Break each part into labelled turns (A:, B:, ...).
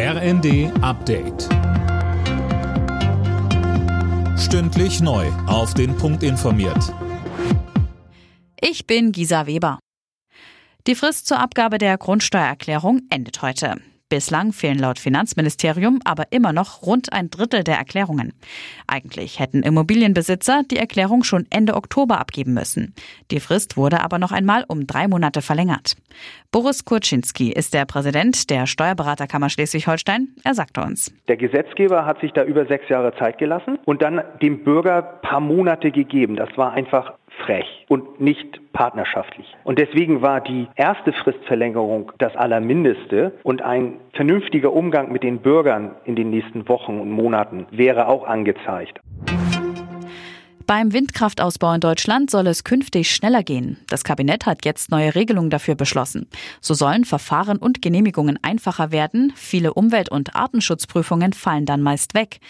A: RND Update. Stündlich neu. Auf den Punkt informiert.
B: Ich bin Gisa Weber. Die Frist zur Abgabe der Grundsteuererklärung endet heute. Bislang fehlen laut Finanzministerium aber immer noch rund ein Drittel der Erklärungen. Eigentlich hätten Immobilienbesitzer die Erklärung schon Ende Oktober abgeben müssen. Die Frist wurde aber noch einmal um drei Monate verlängert. Boris Kurczynski ist der Präsident der Steuerberaterkammer Schleswig-Holstein. Er sagte uns.
C: Der Gesetzgeber hat sich da über sechs Jahre Zeit gelassen und dann dem Bürger paar Monate gegeben. Das war einfach frech und nicht partnerschaftlich. Und deswegen war die erste Fristverlängerung das Allermindeste und ein vernünftiger Umgang mit den Bürgern in den nächsten Wochen und Monaten wäre auch angezeigt.
B: Beim Windkraftausbau in Deutschland soll es künftig schneller gehen. Das Kabinett hat jetzt neue Regelungen dafür beschlossen. So sollen Verfahren und Genehmigungen einfacher werden. Viele Umwelt- und Artenschutzprüfungen fallen dann meist weg.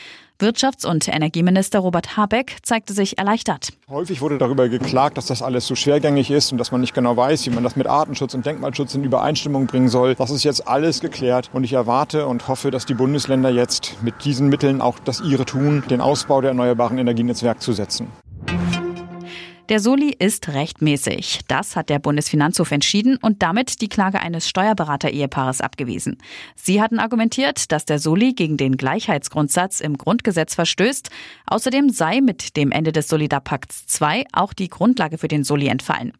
B: Wirtschafts- und Energieminister Robert Habeck zeigte sich erleichtert.
D: Häufig wurde darüber geklagt, dass das alles so schwergängig ist und dass man nicht genau weiß, wie man das mit Artenschutz und Denkmalschutz in Übereinstimmung bringen soll. Das ist jetzt alles geklärt und ich erwarte und hoffe, dass die Bundesländer jetzt mit diesen Mitteln auch das ihre tun, den Ausbau der erneuerbaren Energien ins Werk zu setzen.
B: Der Soli ist rechtmäßig. Das hat der Bundesfinanzhof entschieden und damit die Klage eines Steuerberater-Ehepaares abgewiesen. Sie hatten argumentiert, dass der Soli gegen den Gleichheitsgrundsatz im Grundgesetz verstößt. Außerdem sei mit dem Ende des Solidarpakts II auch die Grundlage für den Soli entfallen.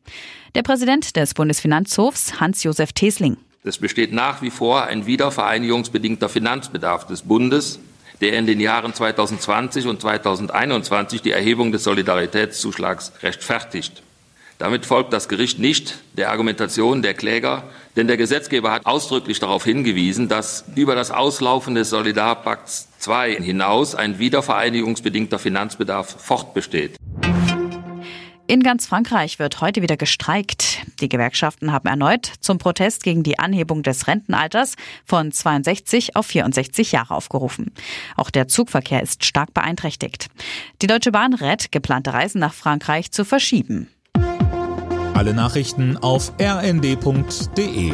B: Der Präsident des Bundesfinanzhofs, Hans-Josef Tesling.
E: Es besteht nach wie vor ein wiedervereinigungsbedingter Finanzbedarf des Bundes der in den Jahren 2020 und 2021 die Erhebung des Solidaritätszuschlags rechtfertigt. Damit folgt das Gericht nicht der Argumentation der Kläger, denn der Gesetzgeber hat ausdrücklich darauf hingewiesen, dass über das Auslaufen des Solidarpakts II hinaus ein wiedervereinigungsbedingter Finanzbedarf fortbesteht.
B: In ganz Frankreich wird heute wieder gestreikt. Die Gewerkschaften haben erneut zum Protest gegen die Anhebung des Rentenalters von 62 auf 64 Jahre aufgerufen. Auch der Zugverkehr ist stark beeinträchtigt. Die Deutsche Bahn rät, geplante Reisen nach Frankreich zu verschieben.
A: Alle Nachrichten auf rnd.de